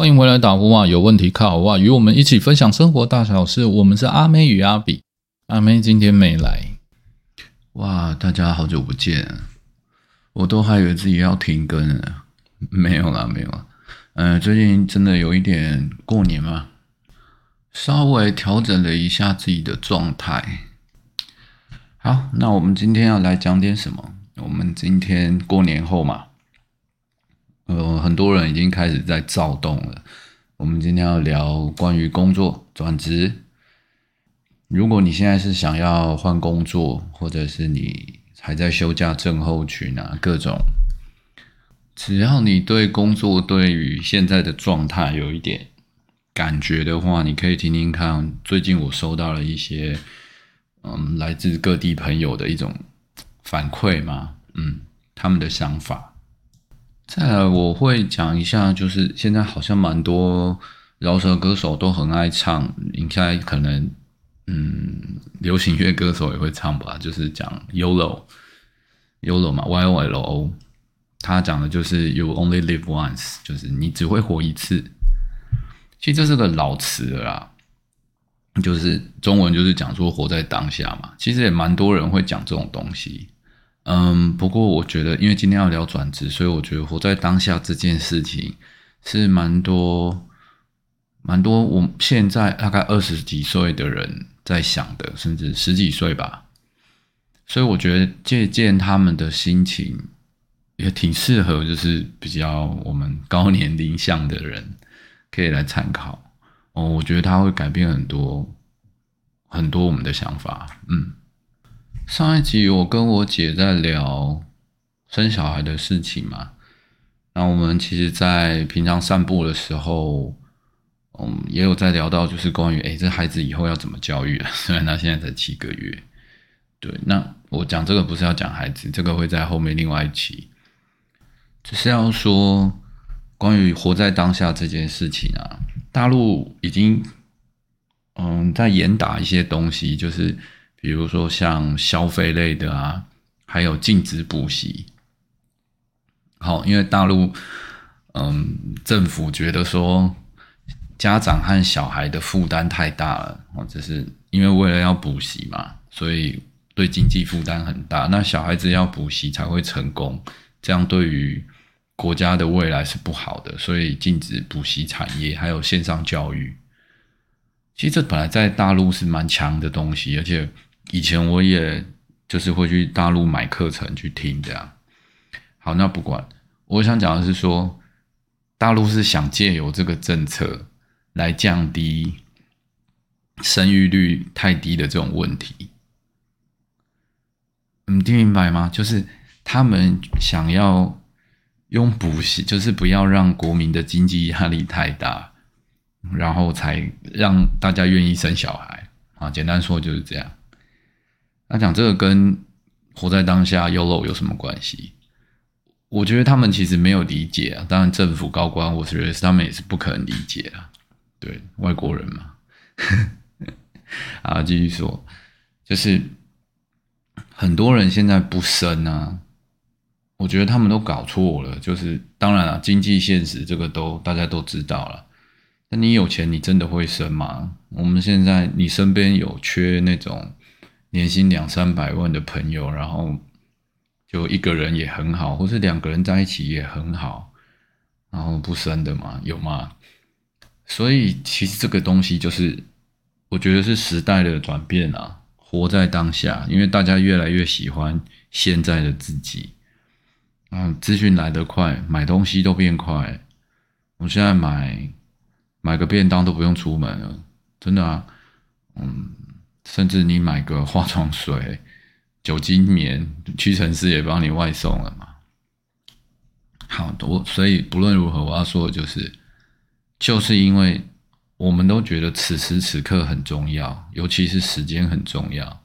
欢迎回来打呼啊！有问题靠我啊！与我们一起分享生活大小事。我们是阿妹与阿比，阿妹今天没来。哇，大家好久不见，我都还以为自己要停更了，没有啦，没有啦。嗯，最近真的有一点过年嘛，稍微调整了一下自己的状态。好，那我们今天要来讲点什么？我们今天过年后嘛。呃，很多人已经开始在躁动了。我们今天要聊关于工作转职。如果你现在是想要换工作，或者是你还在休假症候群啊，各种，只要你对工作对于现在的状态有一点感觉的话，你可以听听看。最近我收到了一些，嗯，来自各地朋友的一种反馈嘛，嗯，他们的想法。再来，我会讲一下，就是现在好像蛮多饶舌歌手都很爱唱，应该可能，嗯，流行乐歌手也会唱吧，就是讲 YOLO，YOLO 嘛，Y O L O，他讲的就是 You only live once，就是你只会活一次。其实这是个老词了啦，就是中文就是讲说活在当下嘛，其实也蛮多人会讲这种东西。嗯，不过我觉得，因为今天要聊转职，所以我觉得活在当下这件事情是蛮多、蛮多。我现在大概二十几岁的人在想的，甚至十几岁吧。所以我觉得借鉴他们的心情也挺适合，就是比较我们高年龄向的人可以来参考。哦，我觉得他会改变很多很多我们的想法。嗯。上一集我跟我姐在聊生小孩的事情嘛，那我们其实，在平常散步的时候，嗯，也有在聊到，就是关于，哎，这孩子以后要怎么教育啊？虽然他现在才七个月，对，那我讲这个不是要讲孩子，这个会在后面另外一期，只是要说关于活在当下这件事情啊，大陆已经，嗯，在严打一些东西，就是。比如说像消费类的啊，还有禁止补习。好，因为大陆，嗯，政府觉得说家长和小孩的负担太大了，或者是因为为了要补习嘛，所以对经济负担很大。那小孩子要补习才会成功，这样对于国家的未来是不好的，所以禁止补习产业，还有线上教育。其实这本来在大陆是蛮强的东西，而且。以前我也就是会去大陆买课程去听这样。好，那不管，我想讲的是说，大陆是想借由这个政策来降低生育率太低的这种问题。你听明白吗？就是他们想要用补习，就是不要让国民的经济压力太大，然后才让大家愿意生小孩啊。简单说就是这样。那讲这个跟活在当下 YOLO 有什么关系？我觉得他们其实没有理解啊。当然，政府高官，我觉得他们也是不可能理解啊。对，外国人嘛。啊，继续说，就是很多人现在不生啊，我觉得他们都搞错了。就是当然了，经济现实这个都大家都知道了。那你有钱，你真的会生吗？我们现在你身边有缺那种？年薪两三百万的朋友，然后就一个人也很好，或是两个人在一起也很好，然后不生的嘛，有吗？所以其实这个东西就是，我觉得是时代的转变啊，活在当下，因为大家越来越喜欢现在的自己，嗯，资讯来得快，买东西都变快，我现在买买个便当都不用出门了，真的啊，嗯。甚至你买个化妆水、酒精棉，屈臣氏也帮你外送了嘛？好多，所以不论如何，我要说的就是，就是因为我们都觉得此时此刻很重要，尤其是时间很重要，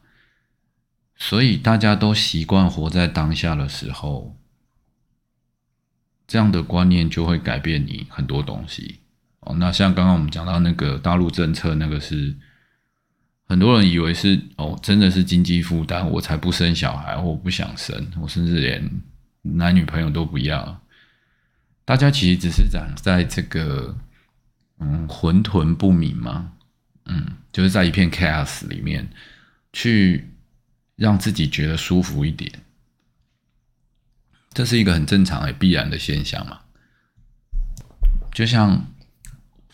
所以大家都习惯活在当下的时候，这样的观念就会改变你很多东西。哦，那像刚刚我们讲到那个大陆政策，那个是。很多人以为是哦，真的是经济负担，我才不生小孩，我不想生，我甚至连男女朋友都不要。大家其实只是在在这个嗯混沌不明嘛，嗯，就是在一片 chaos 里面去让自己觉得舒服一点，这是一个很正常也必然的现象嘛。就像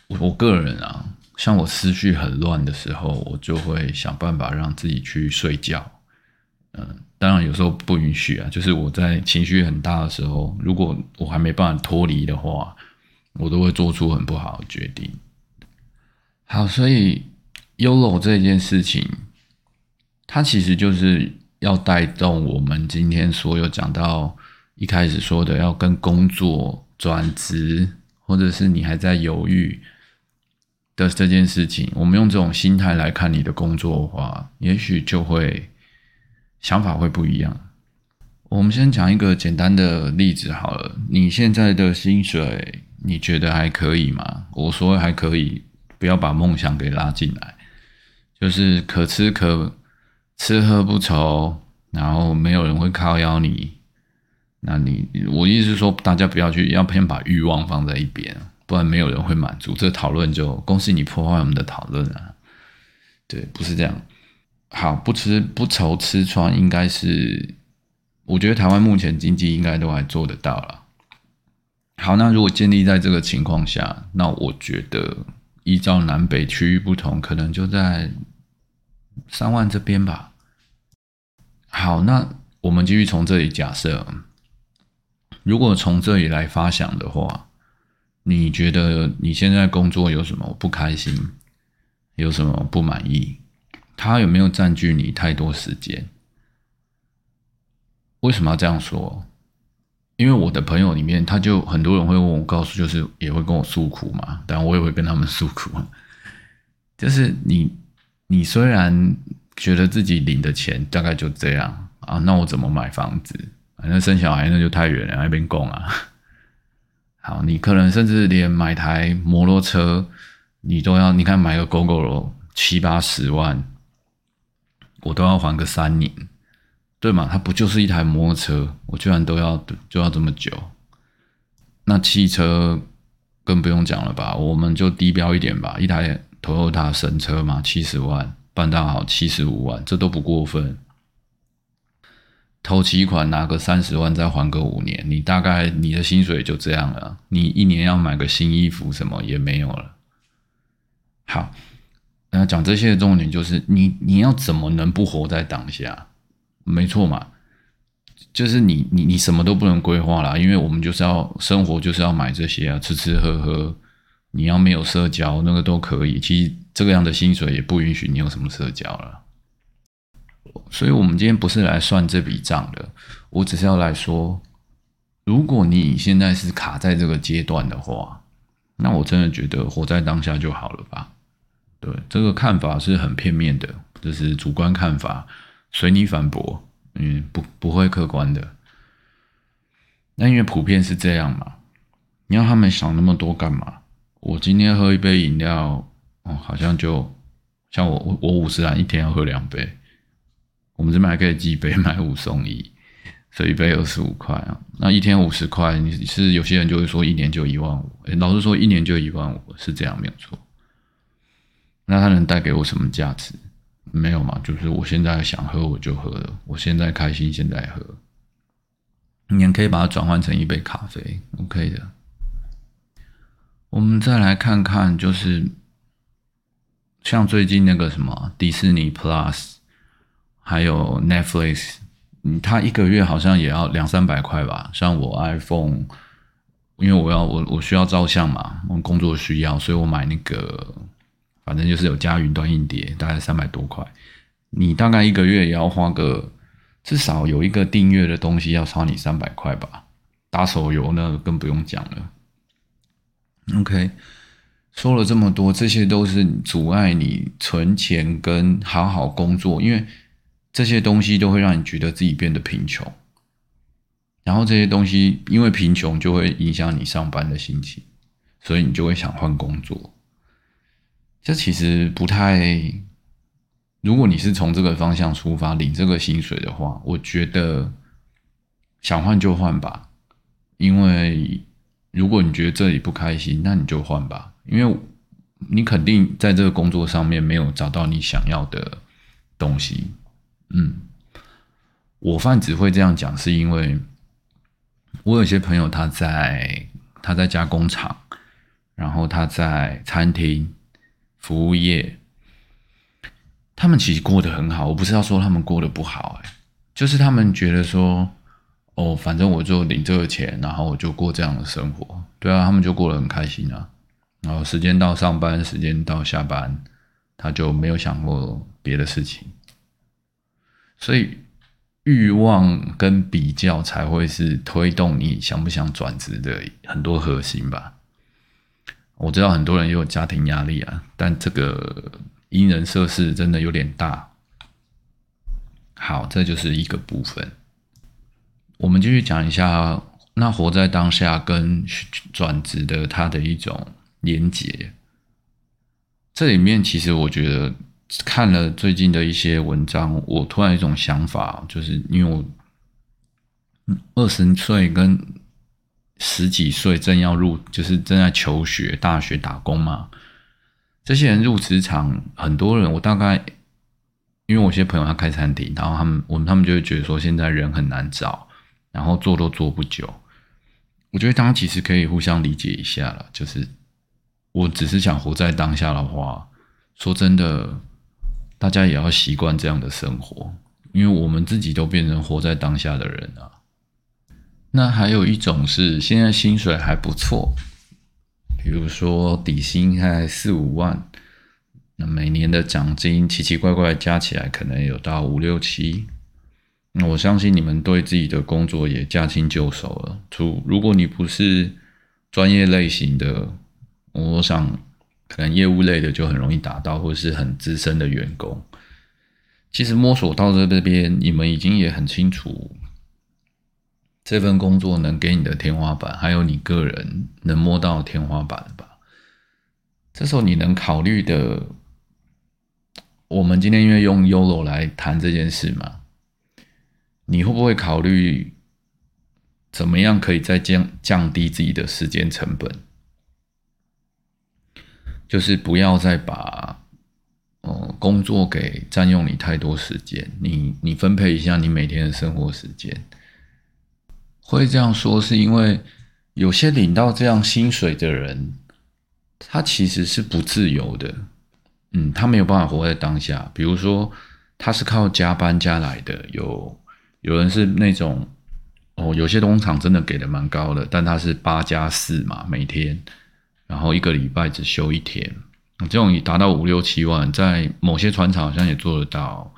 我个人啊，像我思绪很乱的时候，我就会想办法让自己去睡觉。嗯，当然有时候不允许啊，就是我在情绪很大的时候，如果我还没办法脱离的话，我都会做出很不好的决定。好，所以 YOLO 这件事情，它其实就是要带动我们今天所有讲到一开始说的，要跟工作转职，或者是你还在犹豫的这件事情，我们用这种心态来看你的工作的话，也许就会。想法会不一样。我们先讲一个简单的例子好了。你现在的薪水，你觉得还可以吗？我说还可以，不要把梦想给拉进来，就是可吃可吃喝不愁，然后没有人会靠邀你。那你我意思是说，大家不要去，要先把欲望放在一边，不然没有人会满足。这讨论就恭喜你破坏我们的讨论啊！对，不是这样。好，不吃不愁吃穿，应该是我觉得台湾目前经济应该都还做得到了。好，那如果建立在这个情况下，那我觉得依照南北区域不同，可能就在三万这边吧。好，那我们继续从这里假设，如果从这里来发想的话，你觉得你现在工作有什么不开心，有什么不满意？他有没有占据你太多时间？为什么要这样说？因为我的朋友里面，他就很多人会问我，告诉就是也会跟我诉苦嘛，但我也会跟他们诉苦。就是你，你虽然觉得自己领的钱大概就这样啊，那我怎么买房子？反正生小孩那就太远了，那边供啊。好，你可能甚至连买台摩托车，你都要，你看买个狗狗肉七八十万。我都要还个三年，对嘛？它不就是一台摩托车？我居然都要就要这么久？那汽车更不用讲了吧？我们就低标一点吧，一台 Toyota 神车嘛，七十万，办大好七十五万，这都不过分。头期款拿个三十万，再还个五年，你大概你的薪水就这样了。你一年要买个新衣服什么也没有了。好。那讲这些的重点就是你你要怎么能不活在当下？没错嘛，就是你你你什么都不能规划啦，因为我们就是要生活，就是要买这些啊，吃吃喝喝。你要没有社交，那个都可以。其实这个样的薪水也不允许你有什么社交了。所以，我们今天不是来算这笔账的，我只是要来说，如果你现在是卡在这个阶段的话，那我真的觉得活在当下就好了吧。对这个看法是很片面的，就是主观看法，随你反驳，嗯，不不会客观的。那因为普遍是这样嘛，你要他们想那么多干嘛？我今天喝一杯饮料，哦，好像就像我我我五十兰一天要喝两杯，我们这边还可以寄杯买五送一，所以一杯二十五块啊，那一天五十块，你是有些人就会说一年就一万五，老实说一年就一万五是这样没有错。那它能带给我什么价值？没有嘛，就是我现在想喝我就喝了，我现在开心现在喝。你也可以把它转换成一杯咖啡，OK 的。我们再来看看，就是像最近那个什么迪士尼 Plus，还有 Netflix，嗯，它一个月好像也要两三百块吧。像我 iPhone，因为我要我我需要照相嘛，我工作需要，所以我买那个。反正就是有加云端硬碟，大概三百多块。你大概一个月也要花个至少有一个订阅的东西要超你三百块吧。打手游呢更不用讲了。OK，说了这么多，这些都是阻碍你存钱跟好好工作，因为这些东西都会让你觉得自己变得贫穷。然后这些东西因为贫穷就会影响你上班的心情，所以你就会想换工作。这其实不太，如果你是从这个方向出发领这个薪水的话，我觉得想换就换吧。因为如果你觉得这里不开心，那你就换吧。因为你肯定在这个工作上面没有找到你想要的东西。嗯，我泛只会这样讲，是因为我有些朋友他在他在加工厂，然后他在餐厅服务业，他们其实过得很好。我不是要说他们过得不好，哎，就是他们觉得说，哦，反正我就领这个钱，然后我就过这样的生活。对啊，他们就过得很开心啊。然后时间到上班，时间到下班，他就没有想过别的事情。所以欲望跟比较才会是推动你想不想转职的很多核心吧。我知道很多人也有家庭压力啊，但这个因人设事真的有点大。好，这就是一个部分。我们继续讲一下，那活在当下跟转职的它的一种。连接，这里面其实我觉得看了最近的一些文章，我突然一种想法，就是因为我二十岁跟十几岁正要入，就是正在求学、大学打工嘛。这些人入职场，很多人我大概，因为我些朋友他开餐厅，然后他们我们他们就会觉得说现在人很难找，然后做都做不久。我觉得大家其实可以互相理解一下了，就是。我只是想活在当下的话，说真的，大家也要习惯这样的生活，因为我们自己都变成活在当下的人啊。那还有一种是现在薪水还不错，比如说底薪才四五万，那每年的奖金奇奇怪怪加起来可能有到五六七。那我相信你们对自己的工作也驾轻就熟了。除如果你不是专业类型的。我想，可能业务类的就很容易达到，或是很资深的员工。其实摸索到这边，你们已经也很清楚这份工作能给你的天花板，还有你个人能摸到天花板吧？这时候你能考虑的，我们今天因为用 YOLO 来谈这件事嘛，你会不会考虑怎么样可以再降降低自己的时间成本？就是不要再把，呃，工作给占用你太多时间。你你分配一下你每天的生活时间。会这样说，是因为有些领到这样薪水的人，他其实是不自由的。嗯，他没有办法活在当下。比如说，他是靠加班加来的。有有人是那种，哦，有些工厂真的给的蛮高的，但他是八加四嘛，每天。然后一个礼拜只休一天，这种已达到五六七万，在某些船厂好像也做得到。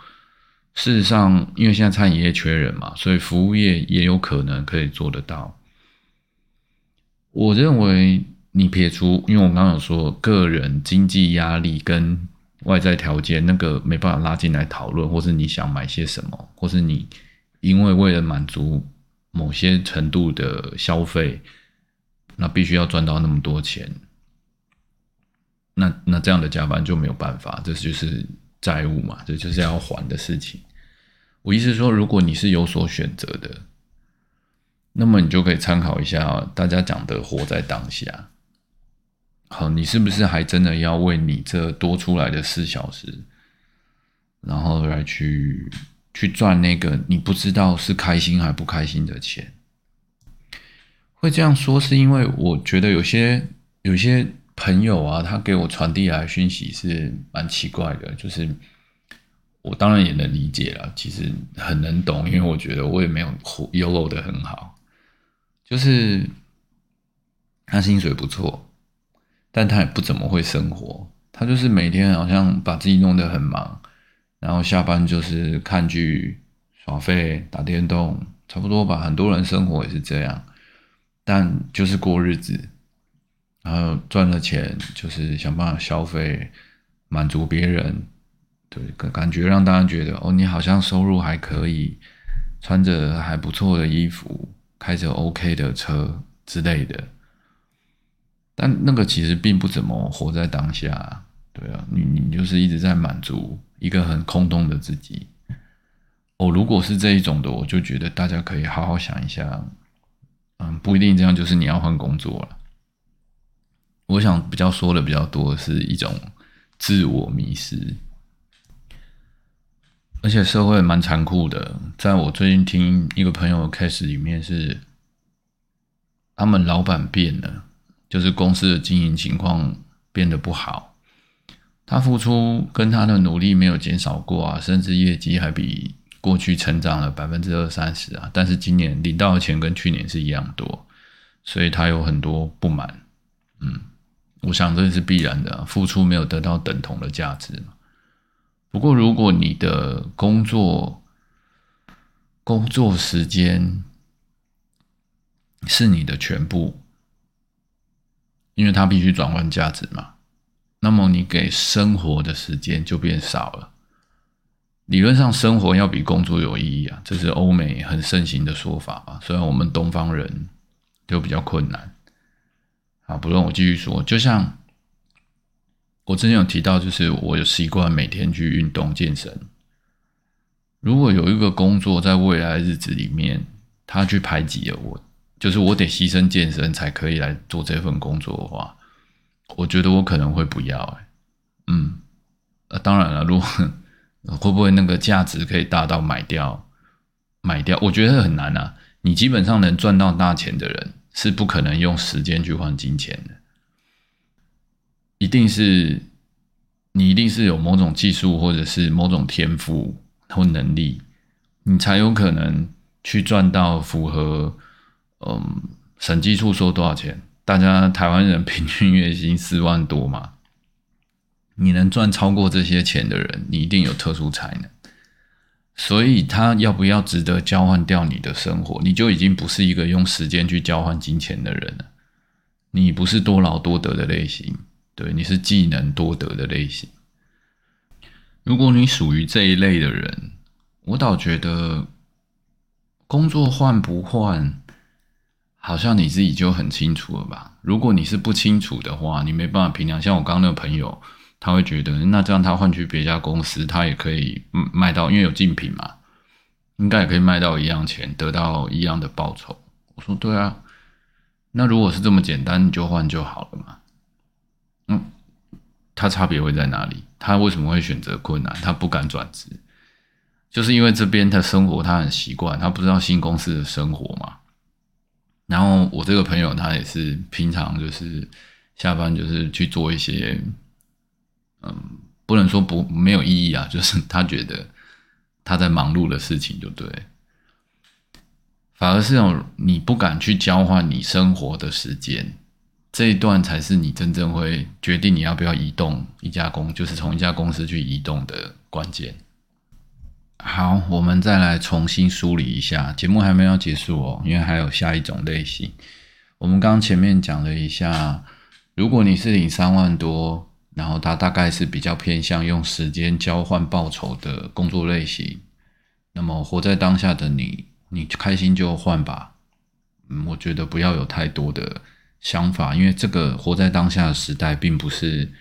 事实上，因为现在餐饮业缺人嘛，所以服务业也有可能可以做得到。我认为你撇除，因为我刚刚有说个人经济压力跟外在条件，那个没办法拉进来讨论，或是你想买些什么，或是你因为为了满足某些程度的消费。那必须要赚到那么多钱，那那这样的加班就没有办法，这就是债务嘛，这就是要还的事情。我意思说，如果你是有所选择的，那么你就可以参考一下大家讲的“活在当下”。好，你是不是还真的要为你这多出来的四小时，然后来去去赚那个你不知道是开心还不开心的钱？会这样说，是因为我觉得有些有些朋友啊，他给我传递来讯息是蛮奇怪的。就是我当然也能理解了，其实很能懂，因为我觉得我也没有优柔的很好。就是他薪水不错，但他也不怎么会生活。他就是每天好像把自己弄得很忙，然后下班就是看剧、耍废、打电动，差不多吧。很多人生活也是这样。但就是过日子，然后赚了钱就是想办法消费，满足别人，对，感感觉让大家觉得哦，你好像收入还可以，穿着还不错的衣服，开着 OK 的车之类的。但那个其实并不怎么活在当下，对啊，你你就是一直在满足一个很空洞的自己。哦，如果是这一种的，我就觉得大家可以好好想一下。嗯，不一定这样，就是你要换工作了。我想比较说的比较多是一种自我迷失，而且社会蛮残酷的。在我最近听一个朋友的 case 里面是，他们老板变了，就是公司的经营情况变得不好，他付出跟他的努力没有减少过啊，甚至业绩还比过去成长了百分之二三十啊，但是今年领到的钱跟去年是一样多，所以他有很多不满。嗯，我想这是必然的，付出没有得到等同的价值嘛。不过，如果你的工作工作时间是你的全部，因为它必须转换价值嘛，那么你给生活的时间就变少了。理论上，生活要比工作有意义啊，这是欧美很盛行的说法啊。虽然我们东方人就比较困难。啊，不论我继续说，就像我之前有提到，就是我有习惯每天去运动健身。如果有一个工作在未来日子里面，他去排挤了我，就是我得牺牲健身才可以来做这份工作的话，我觉得我可能会不要。哎，嗯，呃，当然了，如果会不会那个价值可以大到买掉？买掉？我觉得很难啊。你基本上能赚到大钱的人。是不可能用时间去换金钱的，一定是你一定是有某种技术或者是某种天赋或能力，你才有可能去赚到符合嗯审计处说多少钱？大家台湾人平均月薪四万多嘛，你能赚超过这些钱的人，你一定有特殊才能。所以，他要不要值得交换掉你的生活？你就已经不是一个用时间去交换金钱的人了。你不是多劳多得的类型，对，你是技能多得的类型。如果你属于这一类的人，我倒觉得工作换不换，好像你自己就很清楚了吧？如果你是不清楚的话，你没办法评量。像我刚刚那个朋友。他会觉得，那这样他换去别家公司，他也可以卖到，因为有竞品嘛，应该也可以卖到一样钱，得到一样的报酬。我说对啊，那如果是这么简单，你就换就好了嘛。嗯，他差别会在哪里？他为什么会选择困难？他不敢转职，就是因为这边的生活他很习惯，他不知道新公司的生活嘛。然后我这个朋友他也是平常就是下班就是去做一些。嗯，不能说不没有意义啊，就是他觉得他在忙碌的事情就对，反而是种你不敢去交换你生活的时间，这一段才是你真正会决定你要不要移动一家公，就是从一家公司去移动的关键。好，我们再来重新梳理一下，节目还没有结束哦，因为还有下一种类型。我们刚前面讲了一下，如果你是领三万多。然后他大概是比较偏向用时间交换报酬的工作类型。那么活在当下的你，你开心就换吧。嗯，我觉得不要有太多的想法，因为这个活在当下的时代，并不是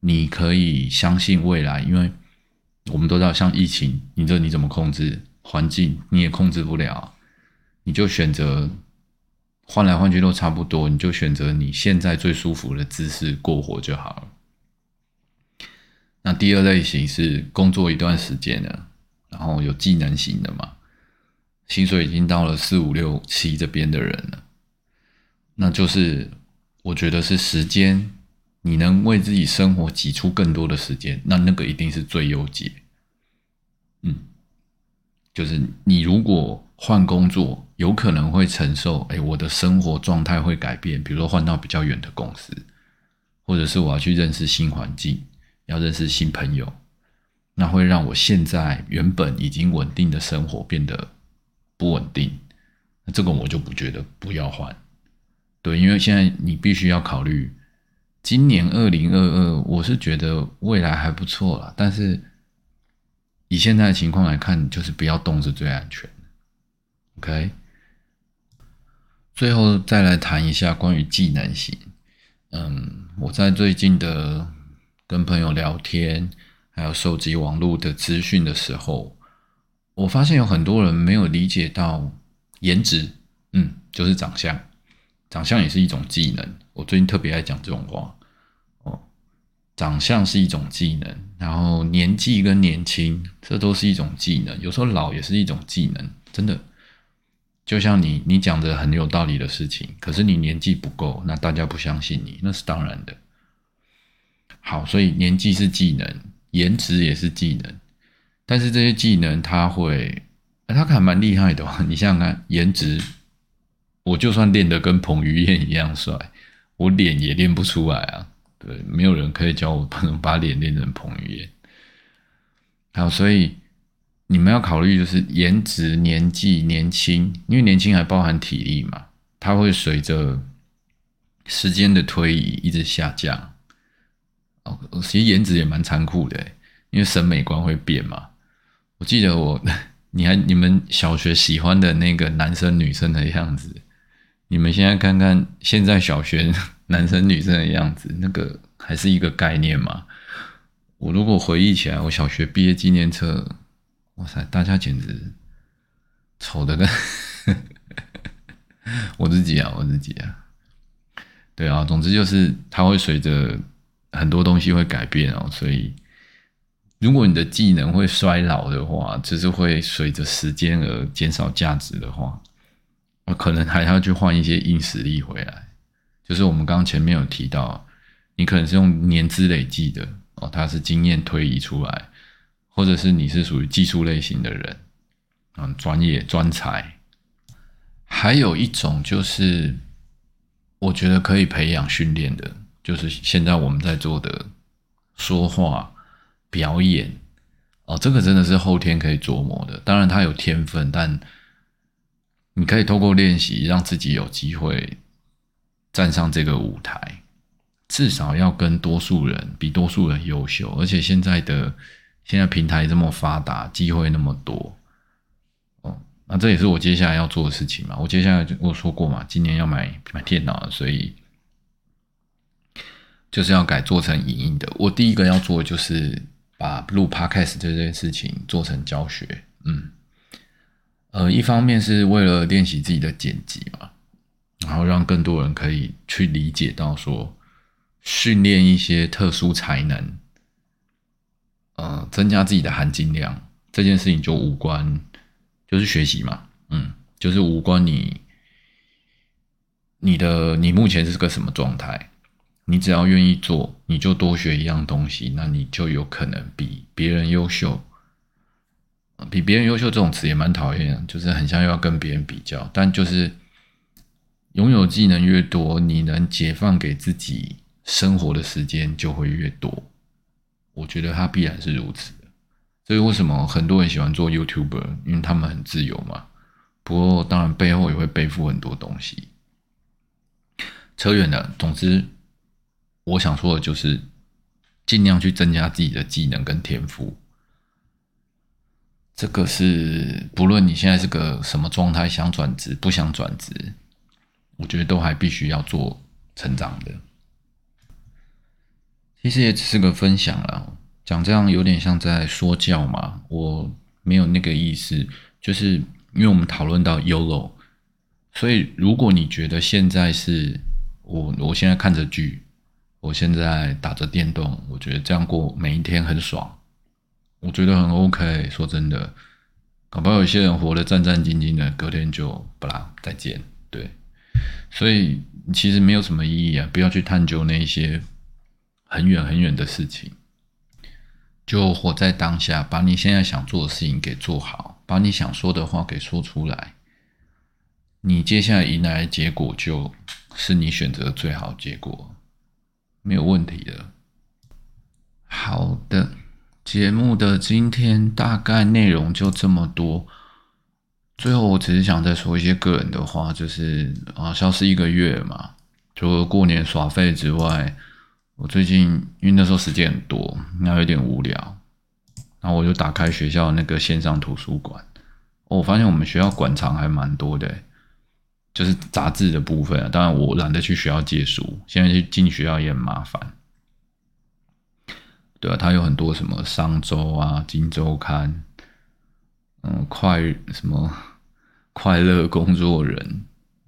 你可以相信未来。因为我们都知道，像疫情，你这你怎么控制？环境你也控制不了，你就选择换来换去都差不多，你就选择你现在最舒服的姿势过活就好了。那第二类型是工作一段时间了，然后有技能型的嘛，薪水已经到了四五六七这边的人了，那就是我觉得是时间，你能为自己生活挤出更多的时间，那那个一定是最优解。嗯，就是你如果换工作，有可能会承受，哎，我的生活状态会改变，比如说换到比较远的公司，或者是我要去认识新环境。要认识新朋友，那会让我现在原本已经稳定的生活变得不稳定。那这个我就不觉得不要换，对，因为现在你必须要考虑，今年二零二二，我是觉得未来还不错啦，但是以现在的情况来看，就是不要动是最安全的。OK，最后再来谈一下关于技能型。嗯，我在最近的。跟朋友聊天，还有收集网络的资讯的时候，我发现有很多人没有理解到颜值，嗯，就是长相，长相也是一种技能。我最近特别爱讲这种话哦。长相是一种技能，然后年纪跟年轻，这都是一种技能。有时候老也是一种技能，真的。就像你，你讲的很有道理的事情，可是你年纪不够，那大家不相信你，那是当然的。好，所以年纪是技能，颜值也是技能，但是这些技能他会，他还蛮厉害的。你想想看，颜值，我就算练得跟彭于晏一样帅，我脸也练不出来啊。对，没有人可以教我不能 把脸练成彭于晏。好，所以。你们要考虑就是颜值、年纪、年轻，因为年轻还包含体力嘛，它会随着时间的推移一直下降。其实颜值也蛮残酷的，因为审美观会变嘛。我记得我，你还你们小学喜欢的那个男生女生的样子，你们现在看看现在小学 男生女生的样子，那个还是一个概念嘛。我如果回忆起来，我小学毕业纪念册。哇塞，大家简直丑的跟 我自己啊，我自己啊，对啊，总之就是它会随着很多东西会改变哦，所以如果你的技能会衰老的话，就是会随着时间而减少价值的话，我可能还要去换一些硬实力回来。就是我们刚刚前面有提到，你可能是用年资累计的哦，它是经验推移出来。或者是你是属于技术类型的人，嗯，专业专才。还有一种就是，我觉得可以培养训练的，就是现在我们在做的说话表演。哦，这个真的是后天可以琢磨的。当然，他有天分，但你可以透过练习，让自己有机会站上这个舞台。至少要跟多数人比多数人优秀，而且现在的。现在平台这么发达，机会那么多，哦，那这也是我接下来要做的事情嘛。我接下来我说过嘛，今年要买买电脑，所以就是要改做成影音的。我第一个要做的就是把录 podcast 这件事情做成教学。嗯，呃，一方面是为了练习自己的剪辑嘛，然后让更多人可以去理解到说，训练一些特殊才能。呃，增加自己的含金量这件事情就无关，就是学习嘛，嗯，就是无关你你的你目前是个什么状态，你只要愿意做，你就多学一样东西，那你就有可能比别人优秀。比别人优秀这种词也蛮讨厌，就是很像要跟别人比较，但就是拥有技能越多，你能解放给自己生活的时间就会越多。我觉得他必然是如此，所以为什么很多人喜欢做 YouTuber？因为他们很自由嘛。不过当然背后也会背负很多东西。扯远了，总之我想说的就是尽量去增加自己的技能跟天赋。这个是不论你现在是个什么状态，想转职不想转职，我觉得都还必须要做成长的。其实也只是个分享了，讲这样有点像在说教嘛。我没有那个意思，就是因为我们讨论到 YOLO，所以如果你觉得现在是我，我现在看着剧，我现在打着电动，我觉得这样过每一天很爽，我觉得很 OK。说真的，搞不好有些人活得战战兢兢的，隔天就不啦再见。对，所以其实没有什么意义啊，不要去探究那些。很远很远的事情，就活在当下，把你现在想做的事情给做好，把你想说的话给说出来。你接下来迎来的结果，就是你选择最好结果，没有问题的。好的，节目的今天大概内容就这么多。最后，我只是想再说一些个人的话，就是啊，消失一个月嘛，除了过年耍废之外。我最近因为那时候时间很多，然后有点无聊，然后我就打开学校那个线上图书馆。我发现我们学校馆藏还蛮多的，就是杂志的部分啊。当然我懒得去学校借书，现在去进学校也很麻烦。对啊，它有很多什么商周啊、金周刊，嗯，快什么快乐工作人，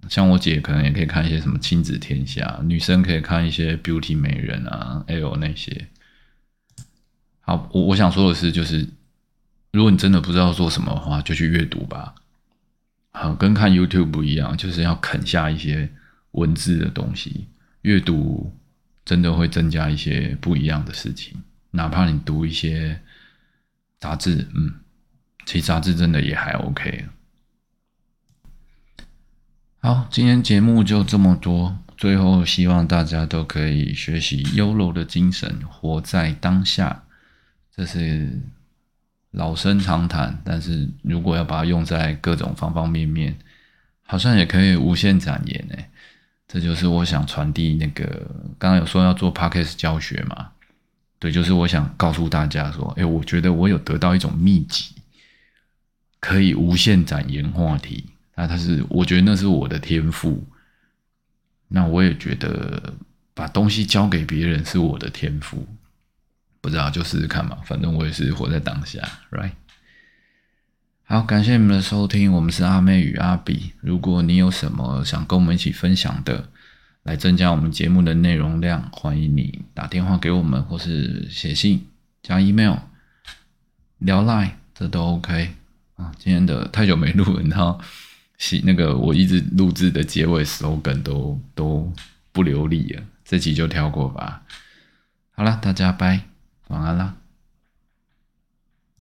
像我姐可能也可以看一些什么亲子天下，女生可以看一些 Beauty 美人啊，L 那些。好，我我想说的是，就是如果你真的不知道做什么的话，就去阅读吧。好，跟看 YouTube 不一样，就是要啃下一些文字的东西。阅读真的会增加一些不一样的事情，哪怕你读一些杂志，嗯，其实杂志真的也还 OK。好，今天节目就这么多。最后，希望大家都可以学习优柔的精神，活在当下。这是老生常谈，但是如果要把它用在各种方方面面，好像也可以无限展延呢。这就是我想传递那个，刚刚有说要做 Podcast 教学嘛？对，就是我想告诉大家说，哎，我觉得我有得到一种秘籍，可以无限展延话题。那他是，我觉得那是我的天赋。那我也觉得把东西交给别人是我的天赋。不知道就试试看嘛，反正我也是活在当下，right？好，感谢你们的收听，我们是阿妹与阿比。如果你有什么想跟我们一起分享的，来增加我们节目的内容量，欢迎你打电话给我们，或是写信加 email 聊 line，这都 OK 啊。今天的太久没录了，然后。是那个，我一直录制的结尾 slogan 都都不流利了，这集就跳过吧。好了，大家拜，晚安啦。